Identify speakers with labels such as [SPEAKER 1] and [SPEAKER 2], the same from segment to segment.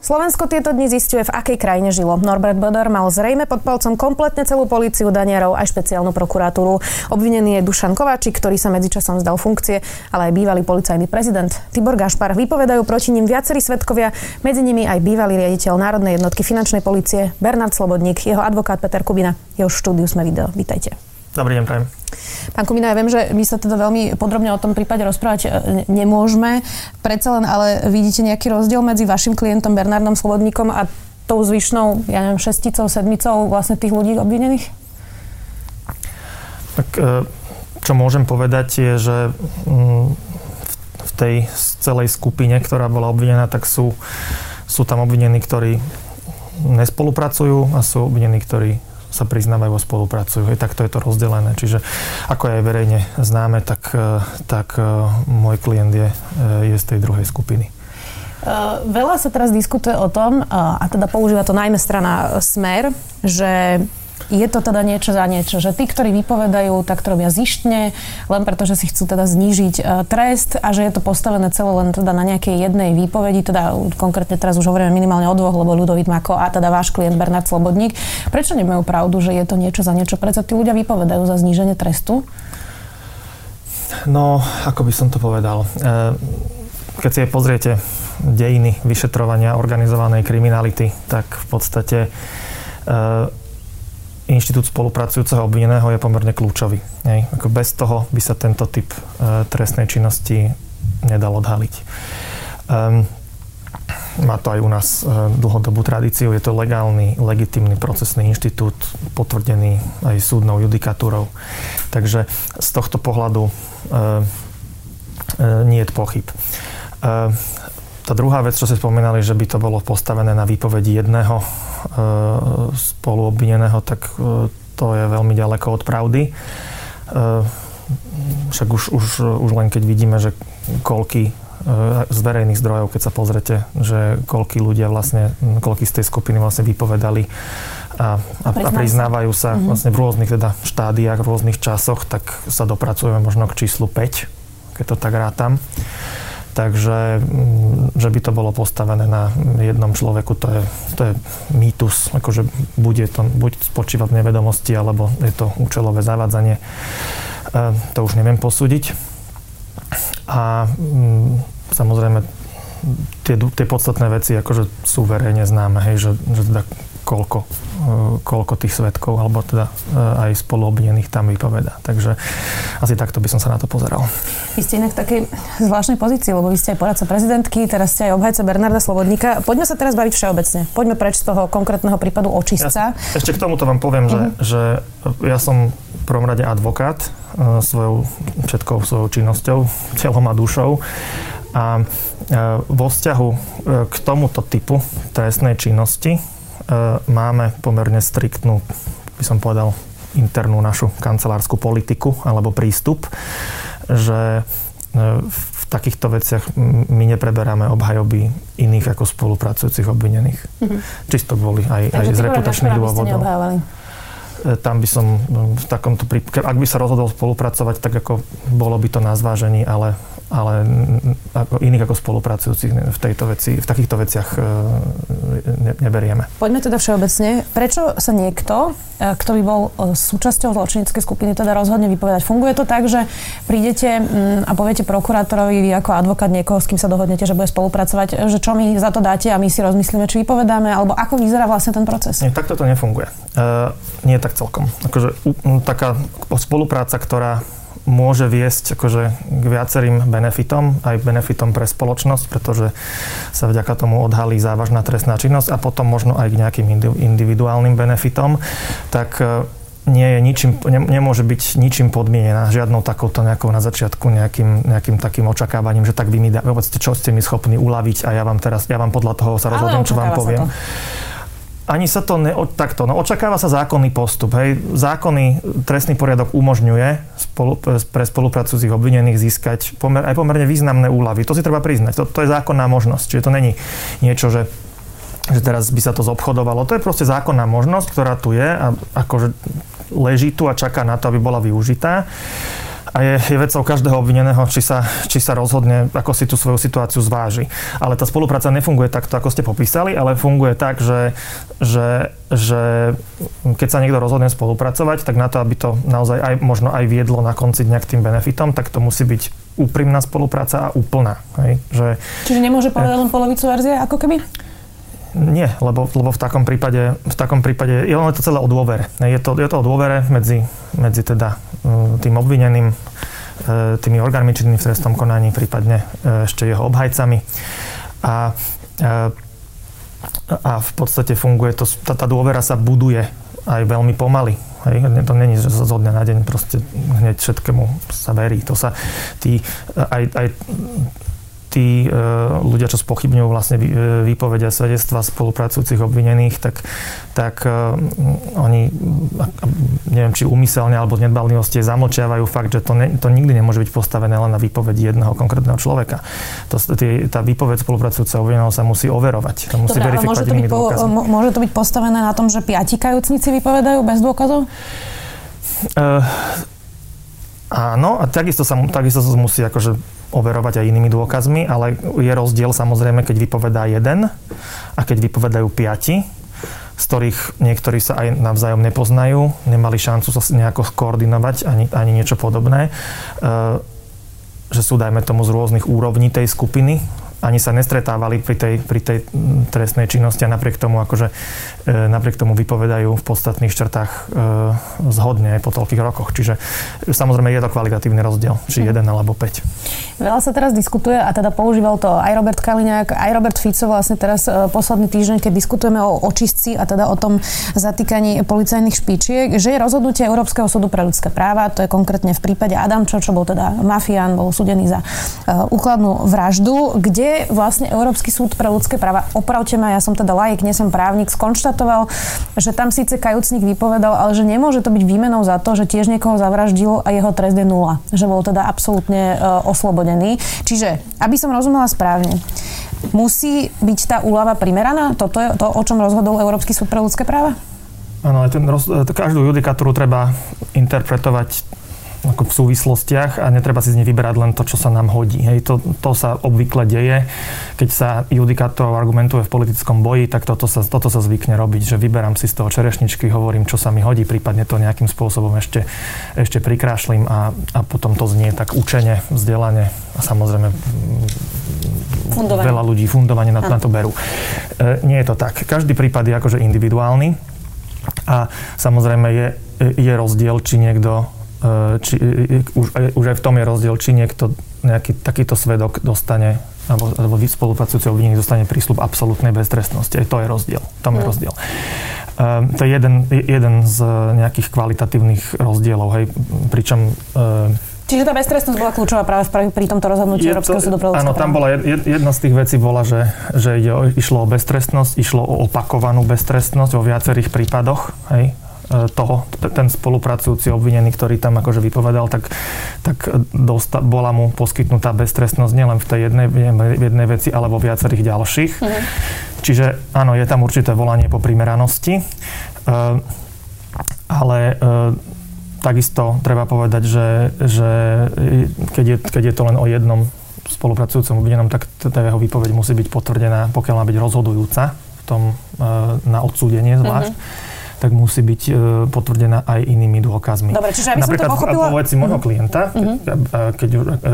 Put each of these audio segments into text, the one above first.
[SPEAKER 1] Slovensko tieto dni zistuje, v akej krajine žilo. Norbert Bodor mal zrejme pod palcom kompletne celú policiu, danierov aj špeciálnu prokuratúru. Obvinený je Dušan Kováčik, ktorý sa medzičasom zdal funkcie, ale aj bývalý policajný prezident Tibor Gašpar. Vypovedajú proti ním viacerí svetkovia, medzi nimi aj bývalý riaditeľ Národnej jednotky finančnej policie Bernard Slobodník, jeho advokát Peter Kubina. Jeho štúdiu sme video. Vítajte.
[SPEAKER 2] Dobrý deň, prajem.
[SPEAKER 1] Pán Kumina, ja viem, že my sa teda veľmi podrobne o tom prípade rozprávať e, nemôžeme. Predsa len, ale vidíte nejaký rozdiel medzi vašim klientom Bernardom Slobodníkom a tou zvyšnou, ja neviem, šesticou, sedmicou vlastne tých ľudí obvinených?
[SPEAKER 2] Tak e, čo môžem povedať je, že mm, v tej celej skupine, ktorá bola obvinená, tak sú, sú tam obvinení, ktorí nespolupracujú a sú obvinení, ktorí sa priznávajú a spolupracujú. Hej, takto je to rozdelené. Čiže ako je verejne známe, tak, e, tak e, môj klient je, e, je z tej druhej skupiny.
[SPEAKER 1] Veľa sa teraz diskutuje o tom, a teda používa to najmä strana Smer, že je to teda niečo za niečo, že tí, ktorí vypovedajú, tak to robia zištne, len preto, že si chcú teda znížiť uh, trest a že je to postavené celé len teda na nejakej jednej výpovedi, teda konkrétne teraz už hovoríme minimálne o dvoch, lebo Ľudovít Mako a teda váš klient Bernard Slobodník. Prečo nemajú pravdu, že je to niečo za niečo? Prečo tí ľudia vypovedajú za zníženie trestu?
[SPEAKER 2] No, ako by som to povedal. E, keď si pozriete dejiny vyšetrovania organizovanej kriminality, tak v podstate e, inštitút spolupracujúceho obvineného je pomerne kľúčový. Hej. Ako bez toho by sa tento typ e, trestnej činnosti nedal odhaliť. Um, má to aj u nás e, dlhodobú tradíciu. Je to legálny, legitimný procesný inštitút, potvrdený aj súdnou judikatúrou. Takže z tohto pohľadu e, e, nie je pochyb. E, tá druhá vec, čo ste spomínali, že by to bolo postavené na výpovedi jedného e, spoluobvineného, tak e, to je veľmi ďaleko od pravdy. E, však už, už, už len keď vidíme, že koľky e, z verejných zdrojov, keď sa pozrete, že koľky ľudia vlastne, koľky z tej skupiny vlastne vypovedali a, a, a priznávajú sa mm-hmm. vlastne v rôznych teda štádiách, v rôznych časoch, tak sa dopracujeme možno k číslu 5, keď to tak rátam. Takže, mm, že by to bolo postavené na jednom človeku, to je, to je mýtus. Akože bude to buď spočívať v nevedomosti, alebo je to účelové zavádzanie. E, to už neviem posúdiť. A mm, samozrejme, tie, tie podstatné veci akože sú verejne známe, hej, že, že teda koľko, koľko tých svetkov, alebo teda eh, aj spoluobvinených tam vypoveda. Takže asi takto by som sa na to pozeral.
[SPEAKER 1] Vy ste inak v takej zvláštnej pozícii, lebo vy ste aj poradca prezidentky, teraz ste aj obhajca Bernarda Slobodníka. Poďme sa teraz baviť všeobecne. Poďme preč z toho konkrétneho prípadu očistca.
[SPEAKER 2] Ja, ešte k tomuto vám poviem, uh-huh. že, že ja som v prvom rade advokát uh, svojou všetkou svojou činnosťou, telom a dušou. A vo vzťahu k tomuto typu trestnej činnosti máme pomerne striktnú, by som povedal, internú našu kancelárskú politiku alebo prístup, že e, v takýchto veciach my nepreberáme obhajoby iných ako spolupracujúcich obvinených. Mm-hmm. Čisto kvôli aj, aj z reputačných dôvodov. E, tam by som v takomto prípade, ak by sa rozhodol spolupracovať, tak ako bolo by to na zvážení, ale ale ako iných ako spolupracujúcich v tejto veci, v takýchto veciach e, ne, neberieme.
[SPEAKER 1] Poďme teda všeobecne. Prečo sa niekto, e, kto by bol e, súčasťou zločineckej skupiny, teda rozhodne vypovedať? Funguje to tak, že prídete mm, a poviete prokurátorovi, vy ako advokát niekoho, s kým sa dohodnete, že bude spolupracovať, že čo mi za to dáte a my si rozmyslíme, či vypovedáme, alebo ako vyzerá vlastne ten proces?
[SPEAKER 2] Nie, takto to nefunguje. Uh, nie tak celkom. Akože, taká spolupráca, ktorá môže viesť akože k viacerým benefitom, aj benefitom pre spoločnosť, pretože sa vďaka tomu odhalí závažná trestná činnosť a potom možno aj k nejakým individuálnym benefitom, tak e, nie je ničím, ne, nemôže byť ničím podmienená, žiadnou takouto nejakou na začiatku nejakým, nejakým takým očakávaním, že tak vy mi dá, čo ste mi schopní uľaviť a ja vám teraz, ja vám podľa toho sa rozhodnem, čo vám poviem. To ani sa to ne, takto, no očakáva sa zákonný postup. Hej. Zákonný trestný poriadok umožňuje spolu, pre spolupracujúcich obvinených získať pomer, aj pomerne významné úlavy. To si treba priznať. To, to je zákonná možnosť. Čiže to není niečo, že že teraz by sa to zobchodovalo. To je proste zákonná možnosť, ktorá tu je a akože leží tu a čaká na to, aby bola využitá a je, je vecou každého obvineného, či sa, či sa rozhodne, ako si tú svoju situáciu zváži. Ale tá spolupráca nefunguje takto, ako ste popísali, ale funguje tak, že, že, že keď sa niekto rozhodne spolupracovať, tak na to, aby to naozaj aj, možno aj viedlo na konci dňa k tým benefitom, tak to musí byť úprimná spolupráca a úplná. Hej? Že,
[SPEAKER 1] Čiže nemôže povedať len polovicu verzie, ako keby?
[SPEAKER 2] Nie, lebo, lebo v takom prípade, v takom prípade je to celé o dôvere. Je to, je to o dôvere medzi, medzi teda tým obvineným, e, tými orgánmi činnými v trestnom konaní, prípadne e, ešte jeho obhajcami. A, a v podstate funguje to, tá, tá dôvera sa buduje aj veľmi pomaly. Hej, to není, že zo dňa na deň proste hneď všetkému sa verí. To sa tí, aj, aj tí e, ľudia, čo spochybňujú vlastne e, výpovede a svedectva spolupracujúcich obvinených, tak, tak e, oni, neviem, či úmyselne alebo nedbalnosti zamlčiavajú fakt, že to, ne, to nikdy nemôže byť postavené len na výpovedi jedného konkrétneho človeka. To, tý, tá výpoveď spolupracujúceho obvineného sa musí overovať. To musí Dobre, verifikovať môže to, byť po,
[SPEAKER 1] môže to byť postavené na tom, že piati kajúcnici vypovedajú bez dôkazov? Uh,
[SPEAKER 2] áno, a takisto sa, takisto sa musí akože overovať aj inými dôkazmi, ale je rozdiel samozrejme, keď vypovedá jeden a keď vypovedajú piati, z ktorých niektorí sa aj navzájom nepoznajú, nemali šancu sa nejako koordinovať ani, ani niečo podobné, e, že sú, dajme tomu, z rôznych úrovní tej skupiny, ani sa nestretávali pri tej, pri tej trestnej činnosti a napriek tomu, akože, e, napriek tomu vypovedajú v podstatných črtách e, zhodne aj po toľkých rokoch. Čiže samozrejme je to kvalitatívny rozdiel, či mhm. jeden alebo 5.
[SPEAKER 1] Veľa sa teraz diskutuje a teda používal to aj Robert Kaliňák, aj Robert Fico vlastne teraz e, posledný týždeň, keď diskutujeme o očistci a teda o tom zatýkaní policajných špičiek, že je rozhodnutie Európskeho súdu pre ľudské práva, to je konkrétne v prípade Adamčo, čo bol teda mafián, bol súdený za úkladnú vraždu, kde vlastne Európsky súd pre ľudské práva, opravte ma, ja som teda lajek, nie som právnik, skonštatoval, že tam síce kajúcnik vypovedal, ale že nemôže to byť výmenou za to, že tiež niekoho zavraždil a jeho trest je nula. Že bol teda absolútne uh, oslobodený. Čiže, aby som rozumela správne, musí byť tá úlava primeraná? Toto je to, o čom rozhodol Európsky súd pre ľudské práva?
[SPEAKER 2] Áno, ten roz, každú judikatúru treba interpretovať ako v súvislostiach a netreba si z nej vyberať len to, čo sa nám hodí. Hej, to, to sa obvykle deje. Keď sa judikátorov argumentuje v politickom boji, tak toto sa, toto sa zvykne robiť, že vyberám si z toho čerešničky, hovorím, čo sa mi hodí, prípadne to nejakým spôsobom ešte, ešte prikrášlim a, a potom to znie tak učene, vzdelane a samozrejme fundovanie. veľa ľudí fundovanie na, na to berú. E, nie je to tak. Každý prípad je akože individuálny a samozrejme je, je rozdiel, či niekto či, e, už, už aj v tom je rozdiel, či niekto nejaký takýto svedok dostane alebo, alebo spolupracujúci obvinený dostane prísľub absolútnej beztrestnosti. Aj to je rozdiel. Tam je mm. rozdiel. Uh, to je jeden, jeden z nejakých kvalitatívnych rozdielov, hej, pričom uh,
[SPEAKER 1] Čiže tá beztrestnosť bola kľúčová práve pri, pri tomto rozhodnutí Európskeho súdu pre
[SPEAKER 2] Áno, tam bola jedna z tých vecí bola, že, že ide, išlo o beztrestnosť, išlo o opakovanú beztrestnosť vo viacerých prípadoch. Hej. E, toho, ten spolupracujúci obvinený, ktorý tam akože vypovedal, tak, tak dosta, bola mu poskytnutá beztrestnosť nielen v tej jednej, v jednej veci, ale vo viacerých ďalších. Mm-hmm. Čiže áno, je tam určité volanie po primeranosti, e, ale e, takisto treba povedať, že, že keď, je, keď je to len o jednom spolupracujúcom obvinenom, tak tá jeho výpoveď musí byť potvrdená, pokiaľ má byť rozhodujúca v tom, na odsúdenie zvlášť. Mm-hmm tak musí byť e, potvrdená aj inými dôkazmi.
[SPEAKER 1] Dobre, čiže aby
[SPEAKER 2] Napríklad
[SPEAKER 1] som to pochopila...
[SPEAKER 2] vo veci môjho mhm. klienta, uh-huh. keď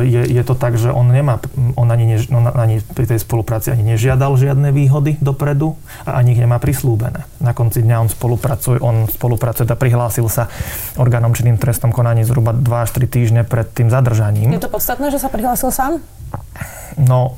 [SPEAKER 2] je, je to tak, že on nemá, on ani, ne, on ani pri tej spolupráci ani nežiadal žiadne výhody dopredu a ani ich nemá prislúbené. Na konci dňa on spolupracuje, on spolupracuje a prihlásil sa orgánom činným trestom konaní zhruba 2 až 3 týždne pred tým zadržaním.
[SPEAKER 1] Je to podstatné, že sa prihlásil sám?
[SPEAKER 2] No,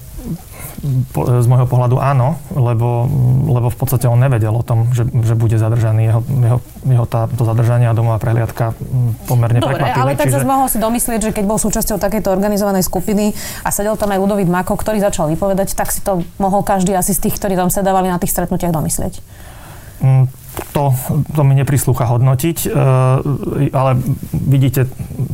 [SPEAKER 2] z môjho pohľadu áno, lebo, lebo v podstate on nevedel o tom, že, že bude zadržaný. Jeho, jeho, jeho tá, to zadržanie a domová prehliadka pomerne
[SPEAKER 1] Dobre, prekvapili. ale tak čiže... mohol si domyslieť, že keď bol súčasťou takejto organizovanej skupiny a sedel tam aj Ludovít Mako, ktorý začal vypovedať, tak si to mohol každý asi z tých, ktorí tam sedávali na tých stretnutiach domyslieť.
[SPEAKER 2] To, to mi neprislúcha hodnotiť, e, ale vidíte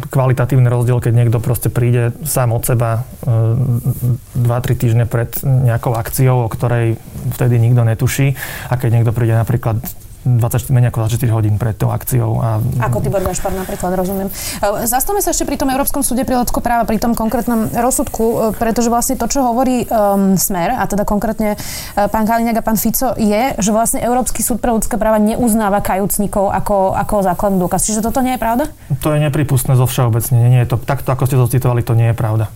[SPEAKER 2] kvalitatívny rozdiel, keď niekto proste príde sám od seba 2-3 e, týždne pred nejakou akciou, o ktorej vtedy nikto netuší. A keď niekto príde napríklad 24, menej ako 24 hodín pred tou akciou. A...
[SPEAKER 1] Ako Tibor Gašpar napríklad, rozumiem. E, zastavme sa ešte pri tom Európskom súde pri ľudsko práva, pri tom konkrétnom rozsudku, e, pretože vlastne to, čo hovorí um, Smer, a teda konkrétne uh, pán Kaliňák a pán Fico, je, že vlastne Európsky súd pre ľudské práva neuznáva kajúcnikov ako, ako základný dôkaz. Čiže toto nie je pravda?
[SPEAKER 2] To je nepripustné zo všeobecne. Nie je to, takto, ako ste to citovali, to nie je pravda.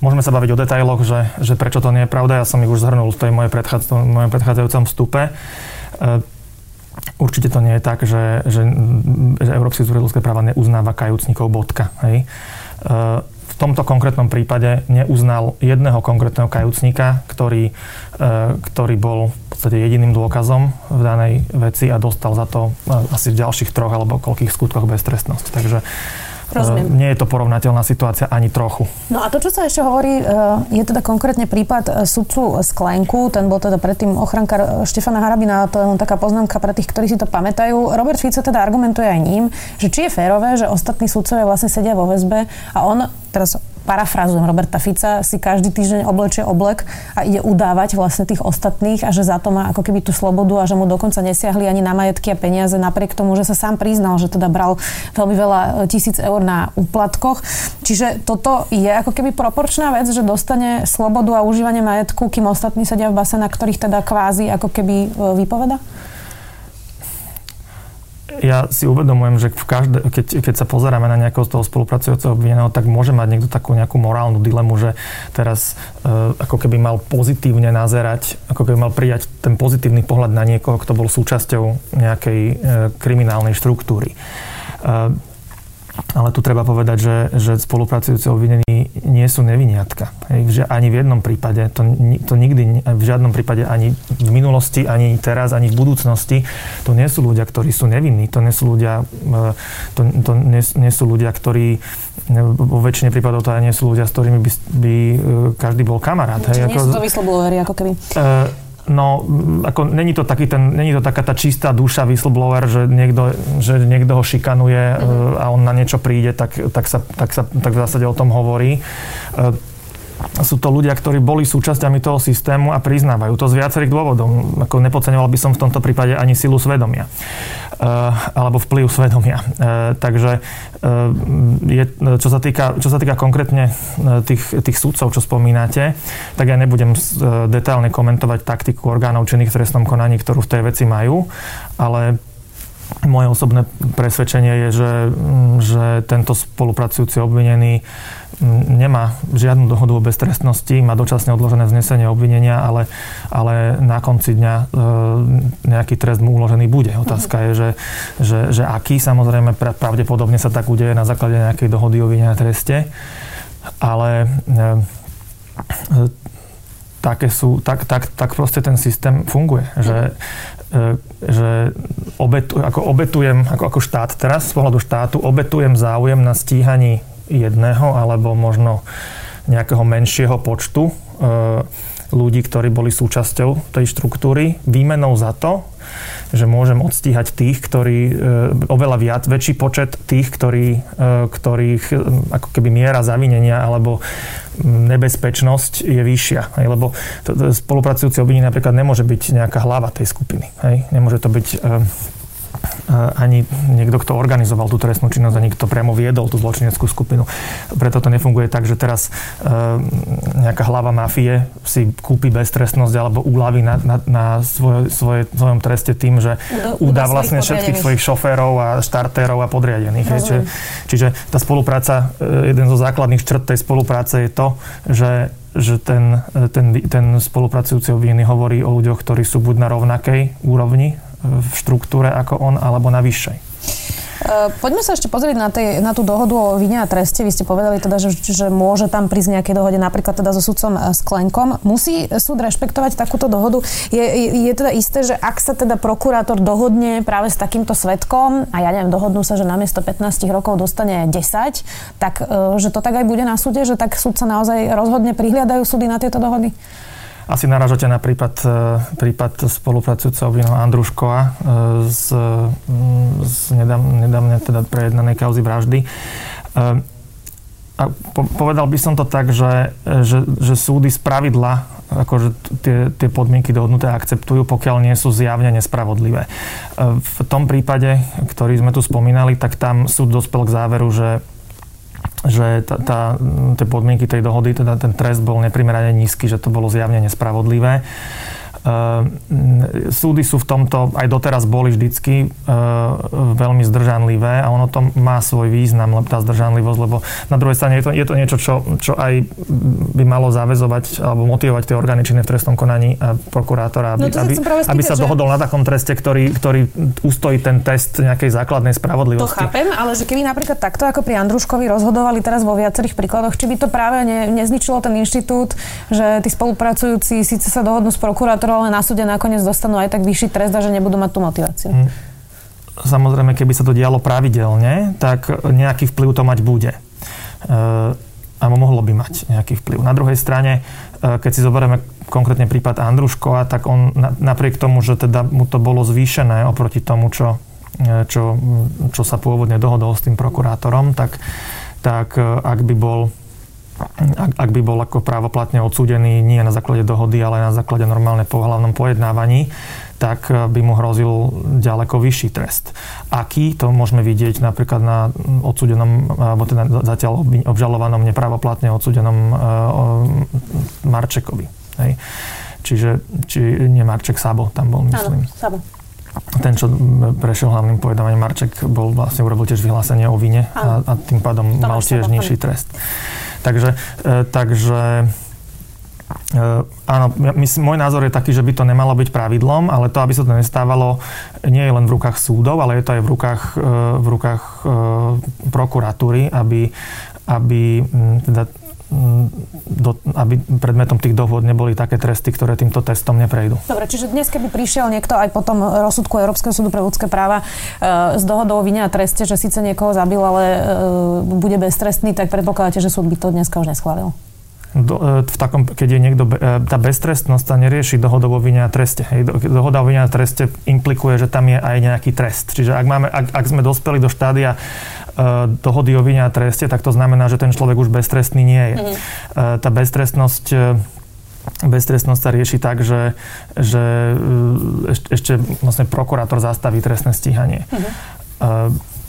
[SPEAKER 2] Môžeme sa baviť o detailoch, že, že prečo to nie je pravda. Ja som ich už zhrnul v tej mojej mojom predchádzajúcom vstupe. Určite to nie je tak, že, že, že Európsky súd ľudské práva neuznáva kajúcnikov bodka. Hej. E, v tomto konkrétnom prípade neuznal jedného konkrétneho kajúcnika, ktorý, e, ktorý bol v podstate jediným dôkazom v danej veci a dostal za to asi v ďalších troch alebo koľkých skutkoch beztrestnosť. Takže Rozumiem. Nie je to porovnateľná situácia ani trochu.
[SPEAKER 1] No a to, čo sa ešte hovorí, e, je teda konkrétne prípad e, sudcu Sklenku, ten bol teda predtým ochrankár Štefana Harabina, to je len taká poznámka pre tých, ktorí si to pamätajú. Robert Fico teda argumentuje aj ním, že či je férové, že ostatní sudcovia vlastne sedia vo väzbe a on teraz parafrazujem Roberta Fica, si každý týždeň oblečie oblek a ide udávať vlastne tých ostatných a že za to má ako keby tú slobodu a že mu dokonca nesiahli ani na majetky a peniaze, napriek tomu, že sa sám priznal, že teda bral veľmi veľa e, tisíc eur na úplatkoch. Čiže toto je ako keby proporčná vec, že dostane slobodu a užívanie majetku, kým ostatní sedia v base, na ktorých teda kvázi ako keby e, vypoveda?
[SPEAKER 2] Ja si uvedomujem, že v každé, keď, keď sa pozeráme na nejakého z toho spolupracujúceho obvineného, tak môže mať niekto takú nejakú morálnu dilemu, že teraz e, ako keby mal pozitívne nazerať, ako keby mal prijať ten pozitívny pohľad na niekoho, kto bol súčasťou nejakej e, kriminálnej štruktúry. E, ale tu treba povedať, že, že spolupracujúci obvinení nie sú neviniatka. Hej, ani v jednom prípade, to, to nikdy, v žiadnom prípade ani v minulosti, ani teraz, ani v budúcnosti, to nie sú ľudia, ktorí sú nevinní. To nie sú ľudia, e, to, to nie, nie sú ľudia, ktorí e, vo väčšine prípadov to aj nie sú ľudia, s ktorými by, by e, každý bol kamarát.
[SPEAKER 1] Čiže hej, nie ako, sú to whistlebloweri, ako keby. Uh,
[SPEAKER 2] No, ako není to, taký ten, není to taká tá čistá duša whistleblower, že niekto, že niekto ho šikanuje mm-hmm. a on na niečo príde, tak, tak, sa, tak sa tak v zásade o tom hovorí. Sú to ľudia, ktorí boli súčasťami toho systému a priznávajú to z viacerých dôvodov. Ako nepodceňoval by som v tomto prípade ani silu svedomia. Uh, alebo vplyv svedomia. Uh, takže uh, je, čo, sa týka, čo sa týka konkrétne tých, tých súdcov, čo spomínate, tak ja nebudem detálne komentovať taktiku orgánov činných v trestnom konaní, ktorú v tej veci majú, ale moje osobné presvedčenie je, že, že tento spolupracujúci obvinený nemá žiadnu dohodu o beztrestnosti, má dočasne odložené vznesenie obvinenia, ale, ale na konci dňa e, nejaký trest mu uložený bude. Otázka je, že, že, že aký, samozrejme pravdepodobne sa tak udeje na základe nejakej dohody o vine a treste, ale e, také sú, tak, tak, tak proste ten systém funguje, že, e, že obetu, ako obetujem, ako, ako štát teraz, z pohľadu štátu, obetujem záujem na stíhaní jedného alebo možno nejakého menšieho počtu e, ľudí, ktorí boli súčasťou tej štruktúry, výmenou za to, že môžem odstíhať tých, ktorí, e, oveľa viac, väčší počet tých, ktorí, e, ktorých ako keby miera zavinenia alebo nebezpečnosť je vyššia. Hej, lebo to, to spolupracujúci obvinenie napríklad nemôže byť nejaká hlava tej skupiny. Hej, nemôže to byť ani niekto, kto organizoval tú trestnú činnosť, ani kto priamo viedol tú zločineckú skupinu. Preto to nefunguje tak, že teraz e, nejaká hlava mafie si kúpi beztrestnosť alebo úľavy na, na, na svoje, svoje, svojom treste tým, že udá vlastne všetkých svojich šoférov a štartérov a podriadených. Čiže, čiže tá spolupráca, e, jeden zo základných črt tej spolupráce je to, že že ten, ten, ten spolupracujúci obvinený hovorí o ľuďoch, ktorí sú buď na rovnakej úrovni v štruktúre ako on, alebo na vyššej.
[SPEAKER 1] E, poďme sa ešte pozrieť na, tej, na tú dohodu o vine a treste. Vy ste povedali teda, že, že môže tam prísť nejaké dohode napríklad teda so sudcom e, Sklenkom. Musí súd rešpektovať takúto dohodu? Je, je, teda isté, že ak sa teda prokurátor dohodne práve s takýmto svetkom a ja neviem, dohodnú sa, že namiesto 15 rokov dostane 10, tak e, že to tak aj bude na súde, že tak súd sa naozaj rozhodne prihliadajú súdy na tieto dohody?
[SPEAKER 2] Asi naražate na prípad, e, prípad spolupracujúceho Vino Andruškova e, z, z nedávne teda prejednanej kauzy vraždy. A po, povedal by som to tak, že, že, že súdy z pravidla akože tie, tie podmienky dohodnuté akceptujú, pokiaľ nie sú zjavne nespravodlivé. V tom prípade, ktorý sme tu spomínali, tak tam súd dospel k záveru, že že tá, tá, tie podmienky tej dohody, teda ten trest bol neprimerane nízky, že to bolo zjavne nespravodlivé. Ehm, súdy sú v tomto, aj doteraz boli vždycky ehm, veľmi zdržanlivé a ono to má svoj význam, tá zdržanlivosť, lebo na druhej strane je to, je to niečo, čo, čo aj by malo zavezovať alebo motivovať tie orgány činné v trestnom konaní a prokurátora, aby, no aby, aby sa že... dohodol na takom treste, ktorý, ktorý ustojí ten test nejakej základnej spravodlivosti.
[SPEAKER 1] To chápem, ale že keby napríklad takto ako pri Andruškovi rozhodovali teraz vo viacerých príkladoch, či by to práve ne, nezničilo ten inštitút, že tí spolupracujúci síce sa dohodnú s prokurátorom, ktoré ale na súde nakoniec dostanú aj tak vyšší trest a že nebudú mať tú motiváciu. Hm.
[SPEAKER 2] Samozrejme, keby sa to dialo pravidelne, tak nejaký vplyv to mať bude. E, a mohlo by mať nejaký vplyv. Na druhej strane, e, keď si zoberieme konkrétne prípad Andruškova, tak on napriek tomu, že teda mu to bolo zvýšené oproti tomu, čo, e, čo, čo sa pôvodne dohodol s tým prokurátorom, tak, tak ak by bol ak, ak by bol ako právoplatne odsúdený nie na základe dohody, ale na základe normálne pohľavnom pojednávaní, tak eh, by mu hrozil ďaleko vyšší trest. Aký, to môžeme vidieť napríklad na odsúdenom, alebo teda zatiaľ obžalovanom nepravoplatne odsúdenom uh, Marčekovi. Hej. Čiže, či nie Marček, Sabo tam bol, myslím.
[SPEAKER 1] Áno, Sabo
[SPEAKER 2] ten, čo prešiel hlavným pojednávaním Marček, bol vlastne urobil tiež vyhlásenie o vine a, a tým pádom mal tiež nižší trest. Takže, e, takže e, áno, myslím, môj názor je taký, že by to nemalo byť pravidlom, ale to, aby sa to nestávalo, nie je len v rukách súdov, ale je to aj v rukách, e, v rukách prokuratúry, aby, aby teda do, aby predmetom tých dohôd neboli také tresty, ktoré týmto testom neprejdú.
[SPEAKER 1] Dobre, čiže dnes, keby prišiel niekto aj po tom rozsudku Európskeho súdu pre ľudské práva e, s dohodou o vine a treste, že síce niekoho zabil, ale e, bude beztrestný, tak predpokladáte, že súd by to dneska už neschválil?
[SPEAKER 2] Do, e, v takom, keď je niekto, e, tá beztrestnosť sa nerieši dohodou o vine a treste. Hej, dohoda o vine a treste implikuje, že tam je aj nejaký trest. Čiže ak, máme, ak, ak sme dospeli do štádia E, dohody o vine a treste, tak to znamená, že ten človek už beztrestný nie je. Mm. Tá beztrestnosť beztrestnosť sa rieši tak, že, že ešte vlastne prokurátor zastaví trestné stíhanie. Mm-hmm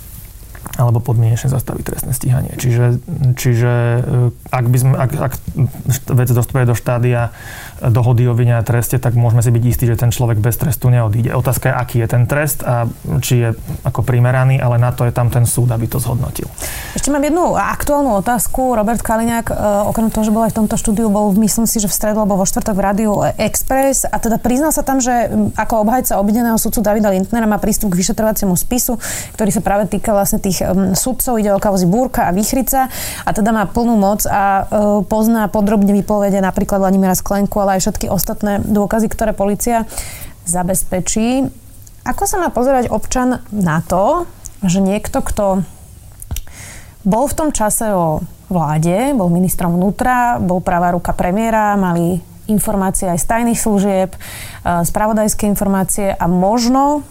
[SPEAKER 2] alebo podmienečne zastaviť trestné stíhanie. Čiže, čiže ak, by sme, ak, ak vec dostupuje do štádia dohody o vine a treste, tak môžeme si byť istí, že ten človek bez trestu neodíde. Otázka je, aký je ten trest a či je ako primeraný, ale na to je tam ten súd, aby to zhodnotil.
[SPEAKER 1] Ešte mám jednu aktuálnu otázku. Robert Kaliňák, e, okrem toho, že bol aj v tomto štúdiu, bol myslím si, že v stredu alebo vo štvrtok v rádiu Express a teda priznal sa tam, že ako obhajca obvineného sudcu Davida Lindnera má prístup k vyšetrovaciemu spisu, ktorý sa práve týka vlastne tých sudcov, ide o kauzy Búrka a Vychrica a teda má plnú moc a uh, pozná podrobne vypovede napríklad Vladimíra Sklenku, ale aj všetky ostatné dôkazy, ktoré policia zabezpečí. Ako sa má pozerať občan na to, že niekto, kto bol v tom čase o vláde, bol ministrom vnútra, bol pravá ruka premiéra, mali informácie aj z tajných služieb, e, spravodajské informácie a možno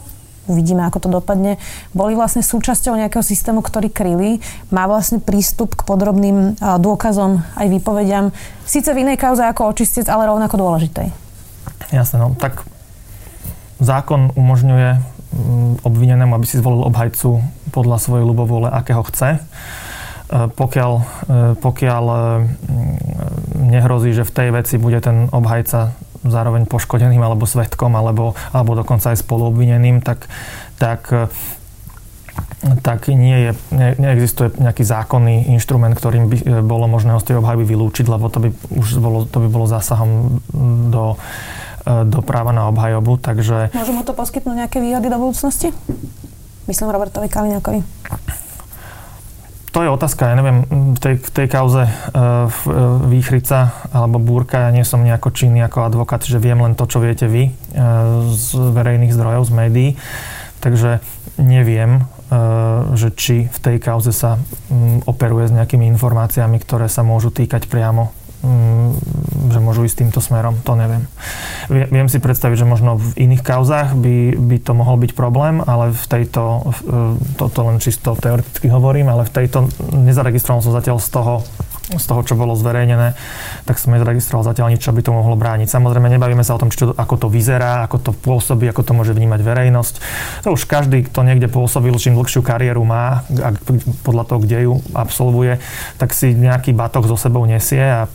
[SPEAKER 1] uvidíme, ako to dopadne, boli vlastne súčasťou nejakého systému, ktorý kryli, má vlastne prístup k podrobným dôkazom aj výpovediam, síce v inej kauze ako očistec, ale rovnako dôležitej.
[SPEAKER 2] Jasné, no tak zákon umožňuje mm, obvinenému, aby si zvolil obhajcu podľa svojej ľubovôle, akého chce. E, pokiaľ, e, pokiaľ e, nehrozí, že v tej veci bude ten obhajca zároveň poškodeným alebo svetkom alebo, alebo dokonca aj spoluobvineným, tak, tak tak nie je, ne, neexistuje nejaký zákonný inštrument, ktorým by e, bolo možné z tej obhajby vylúčiť, lebo to by už bolo, to by bolo zásahom do, e, do práva na obhajobu, takže...
[SPEAKER 1] Môžu mu to poskytnúť nejaké výhody do budúcnosti? Myslím Robertovi Kaliňakovi
[SPEAKER 2] to je otázka, ja neviem, v tej, v tej kauze uh, Výchrica alebo Búrka, ja nie som nejako činný ako advokát, že viem len to, čo viete vy uh, z verejných zdrojov, z médií. Takže neviem, uh, že či v tej kauze sa um, operuje s nejakými informáciami, ktoré sa môžu týkať priamo že môžu ísť týmto smerom, to neviem. Viem si predstaviť, že možno v iných kauzách by, by to mohol byť problém, ale v tejto, toto len čisto teoreticky hovorím, ale v tejto nezaregistroval som zatiaľ z toho z toho, čo bolo zverejnené, tak som nezaregistroval zatiaľ nič, čo by to mohlo brániť. Samozrejme, nebavíme sa o tom, čo, ako to vyzerá, ako to pôsobí, ako to môže vnímať verejnosť. To už každý, kto niekde pôsobil, čím dlhšiu kariéru má, a podľa toho, kde ju absolvuje, tak si nejaký batok so sebou nesie a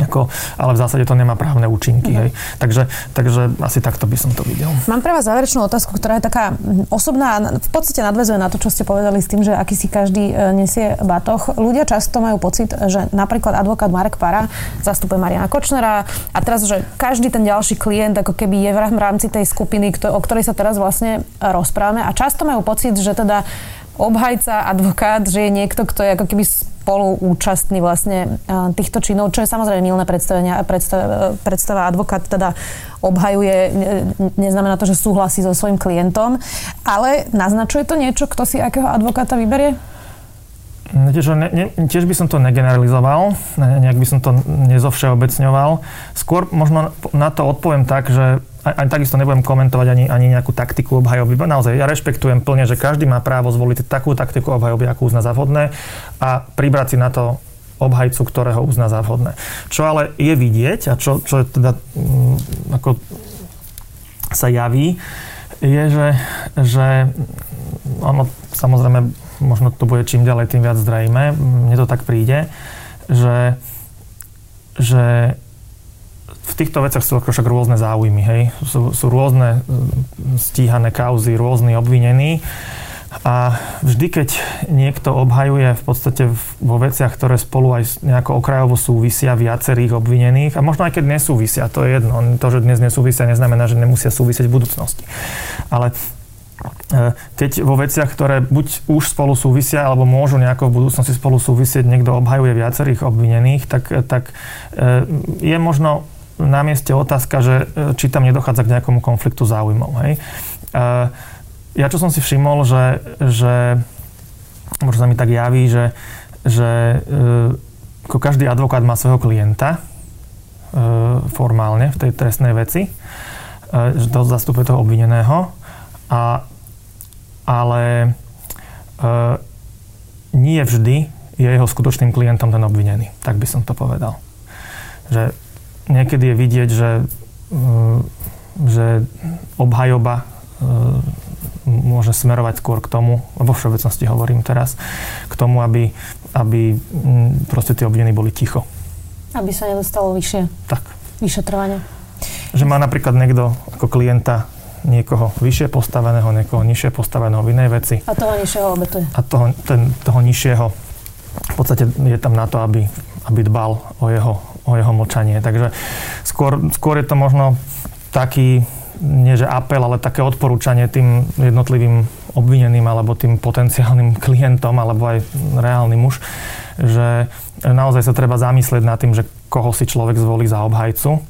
[SPEAKER 2] ako, ale v zásade to nemá právne účinky. Mm-hmm. Hej. Takže, takže asi takto by som to videl.
[SPEAKER 1] Mám pre vás záverečnú otázku, ktorá je taká osobná, v podstate nadvezuje na to, čo ste povedali s tým, že aký si každý e, nesie batoch. Ľudia často majú pocit, že napríklad advokát Marek Para zastupuje Mariana Kočnera a teraz, že každý ten ďalší klient ako keby je v rámci tej skupiny, o ktorej sa teraz vlastne rozprávame a často majú pocit, že teda obhajca, advokát, že je niekto, kto je ako keby spoluúčastný vlastne týchto činov, čo je samozrejme milné predstavenia, predstava, predstava advokát teda obhajuje, neznamená to, že súhlasí so svojím klientom, ale naznačuje to niečo, kto si akého advokáta vyberie?
[SPEAKER 2] Tiež, ne, ne, tiež by som to negeneralizoval, nejak by som to nezovšeobecňoval. Skôr možno na to odpoviem tak, že ani takisto nebudem komentovať ani, ani nejakú taktiku obhajoby. Naozaj, ja rešpektujem plne, že každý má právo zvoliť takú taktiku obhajoby, akú uzná za vhodné a pribrať si na to obhajcu, ktorého uzná za vhodné. Čo ale je vidieť a čo, čo je teda m, mm, ako sa javí, je, že, že ono samozrejme možno to bude čím ďalej, tým viac zrejme, mne to tak príde, že, že v týchto veciach sú však rôzne záujmy, hej. Sú, sú rôzne mm, stíhané kauzy, rôzni obvinení. A vždy, keď niekto obhajuje v podstate vo veciach, ktoré spolu aj nejako okrajovo súvisia viacerých obvinených, a možno aj keď nesúvisia, to je jedno. To, že dnes nesúvisia, neznamená, že nemusia súvisieť v budúcnosti. Ale E, keď vo veciach, ktoré buď už spolu súvisia, alebo môžu nejako v budúcnosti spolu súvisieť, niekto obhajuje viacerých obvinených, tak, tak e, je možno na mieste otázka, že e, či tam nedochádza k nejakomu konfliktu záujmov. Hej. Ja čo som si všimol, že, že možno sa mi tak javí, že, že ako každý advokát má svojho klienta formálne v tej trestnej veci, že to zastupuje toho obvineného a ale e, nie vždy je jeho skutočným klientom ten obvinený. Tak by som to povedal. Že niekedy je vidieť, že, e, že obhajoba e, môže smerovať skôr k tomu, vo všeobecnosti hovorím teraz, k tomu, aby, aby proste tí obvinení boli ticho.
[SPEAKER 1] Aby sa nedostalo vyššie.
[SPEAKER 2] Tak.
[SPEAKER 1] Vyšetrovanie.
[SPEAKER 2] Že má napríklad niekto ako klienta niekoho vyššie postaveného, niekoho nižšie postaveného v inej veci.
[SPEAKER 1] A toho nižšieho obetuje.
[SPEAKER 2] A toho, ten, toho nižšieho v podstate je tam na to, aby, aby dbal o jeho, o jeho močanie. Takže skôr, skôr je to možno taký, nie že apel, ale také odporúčanie tým jednotlivým obvineným alebo tým potenciálnym klientom alebo aj reálnym muž, že naozaj sa treba zamyslieť nad tým, že koho si človek zvolí za obhajcu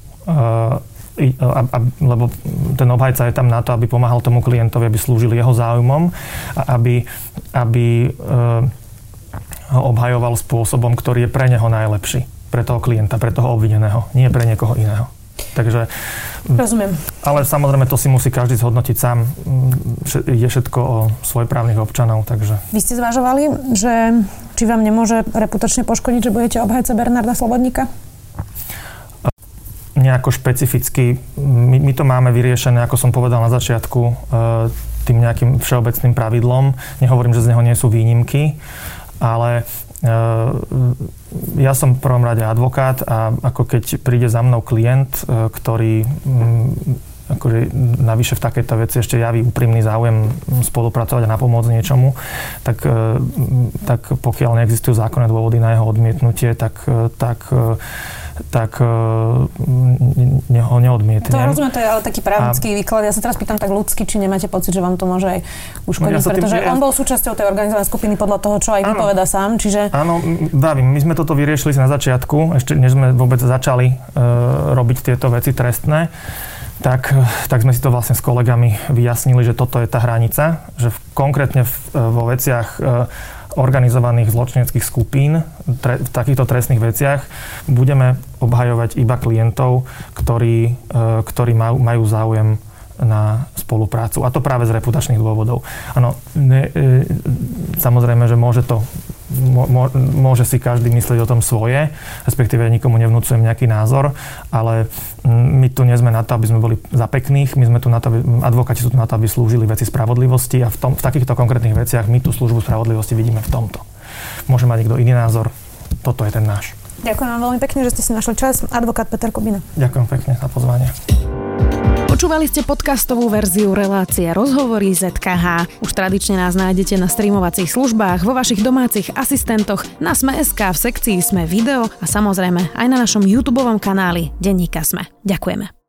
[SPEAKER 2] a, a, lebo ten obhajca je tam na to, aby pomáhal tomu klientovi, aby slúžil jeho záujmom a aby, aby e, ho obhajoval spôsobom, ktorý je pre neho najlepší. Pre toho klienta, pre toho obvineného, nie pre niekoho iného. Takže...
[SPEAKER 1] Rozumiem.
[SPEAKER 2] Ale samozrejme to si musí každý zhodnotiť sám. Je všetko o svojprávnych občanov, takže...
[SPEAKER 1] Vy ste zvažovali, že či vám nemôže reputačne poškodiť, že budete obhajca Bernarda Slobodníka?
[SPEAKER 2] nejako špecificky. My, my to máme vyriešené, ako som povedal na začiatku, e, tým nejakým všeobecným pravidlom. Nehovorím, že z neho nie sú výnimky, ale e, ja som v prvom rade advokát a ako keď príde za mnou klient, e, ktorý akože navyše v takejto veci ešte javí úprimný záujem spolupracovať a napomôcť niečomu, tak, tak pokiaľ neexistujú zákonné dôvody na jeho odmietnutie, tak, tak tak uh, ne, ho neodmietnem.
[SPEAKER 1] To rozumiem, to je ale taký právnický a... výklad. Ja sa teraz pýtam tak ľudsky, či nemáte pocit, že vám to môže aj uškodiť, no ja pretože tým, on ja... bol súčasťou tej organizovanej skupiny podľa toho, čo aj vypoveda sám, čiže...
[SPEAKER 2] Áno, Davim, my sme toto vyriešili na začiatku, ešte než sme vôbec začali uh, robiť tieto veci trestné tak, tak sme si to vlastne s kolegami vyjasnili, že toto je tá hranica, že v, konkrétne v, vo veciach organizovaných zločineckých skupín tre, v takýchto trestných veciach budeme obhajovať iba klientov, ktorí, e, ktorí majú, záujem na spoluprácu. A to práve z reputačných dôvodov. Áno, e, samozrejme, že môže to môže si každý myslieť o tom svoje, respektíve nikomu nevnúcujem nejaký názor, ale my tu nie sme na to, aby sme boli za pekných, my sme tu na to, aby, advokáti sú tu na to, aby slúžili veci spravodlivosti a v, tom, v takýchto konkrétnych veciach my tú službu spravodlivosti vidíme v tomto. Môže mať niekto iný názor, toto je ten náš.
[SPEAKER 1] Ďakujem vám veľmi pekne, že ste si našli čas. Advokát Peter Kubina.
[SPEAKER 2] Ďakujem pekne za pozvanie.
[SPEAKER 1] Počúvali ste podcastovú verziu relácie Rozhovory ZKH. Už tradične nás nájdete na streamovacích službách, vo vašich domácich asistentoch, na Sme.sk, v sekcii Sme video a samozrejme aj na našom YouTube kanáli Denníka Sme. Ďakujeme.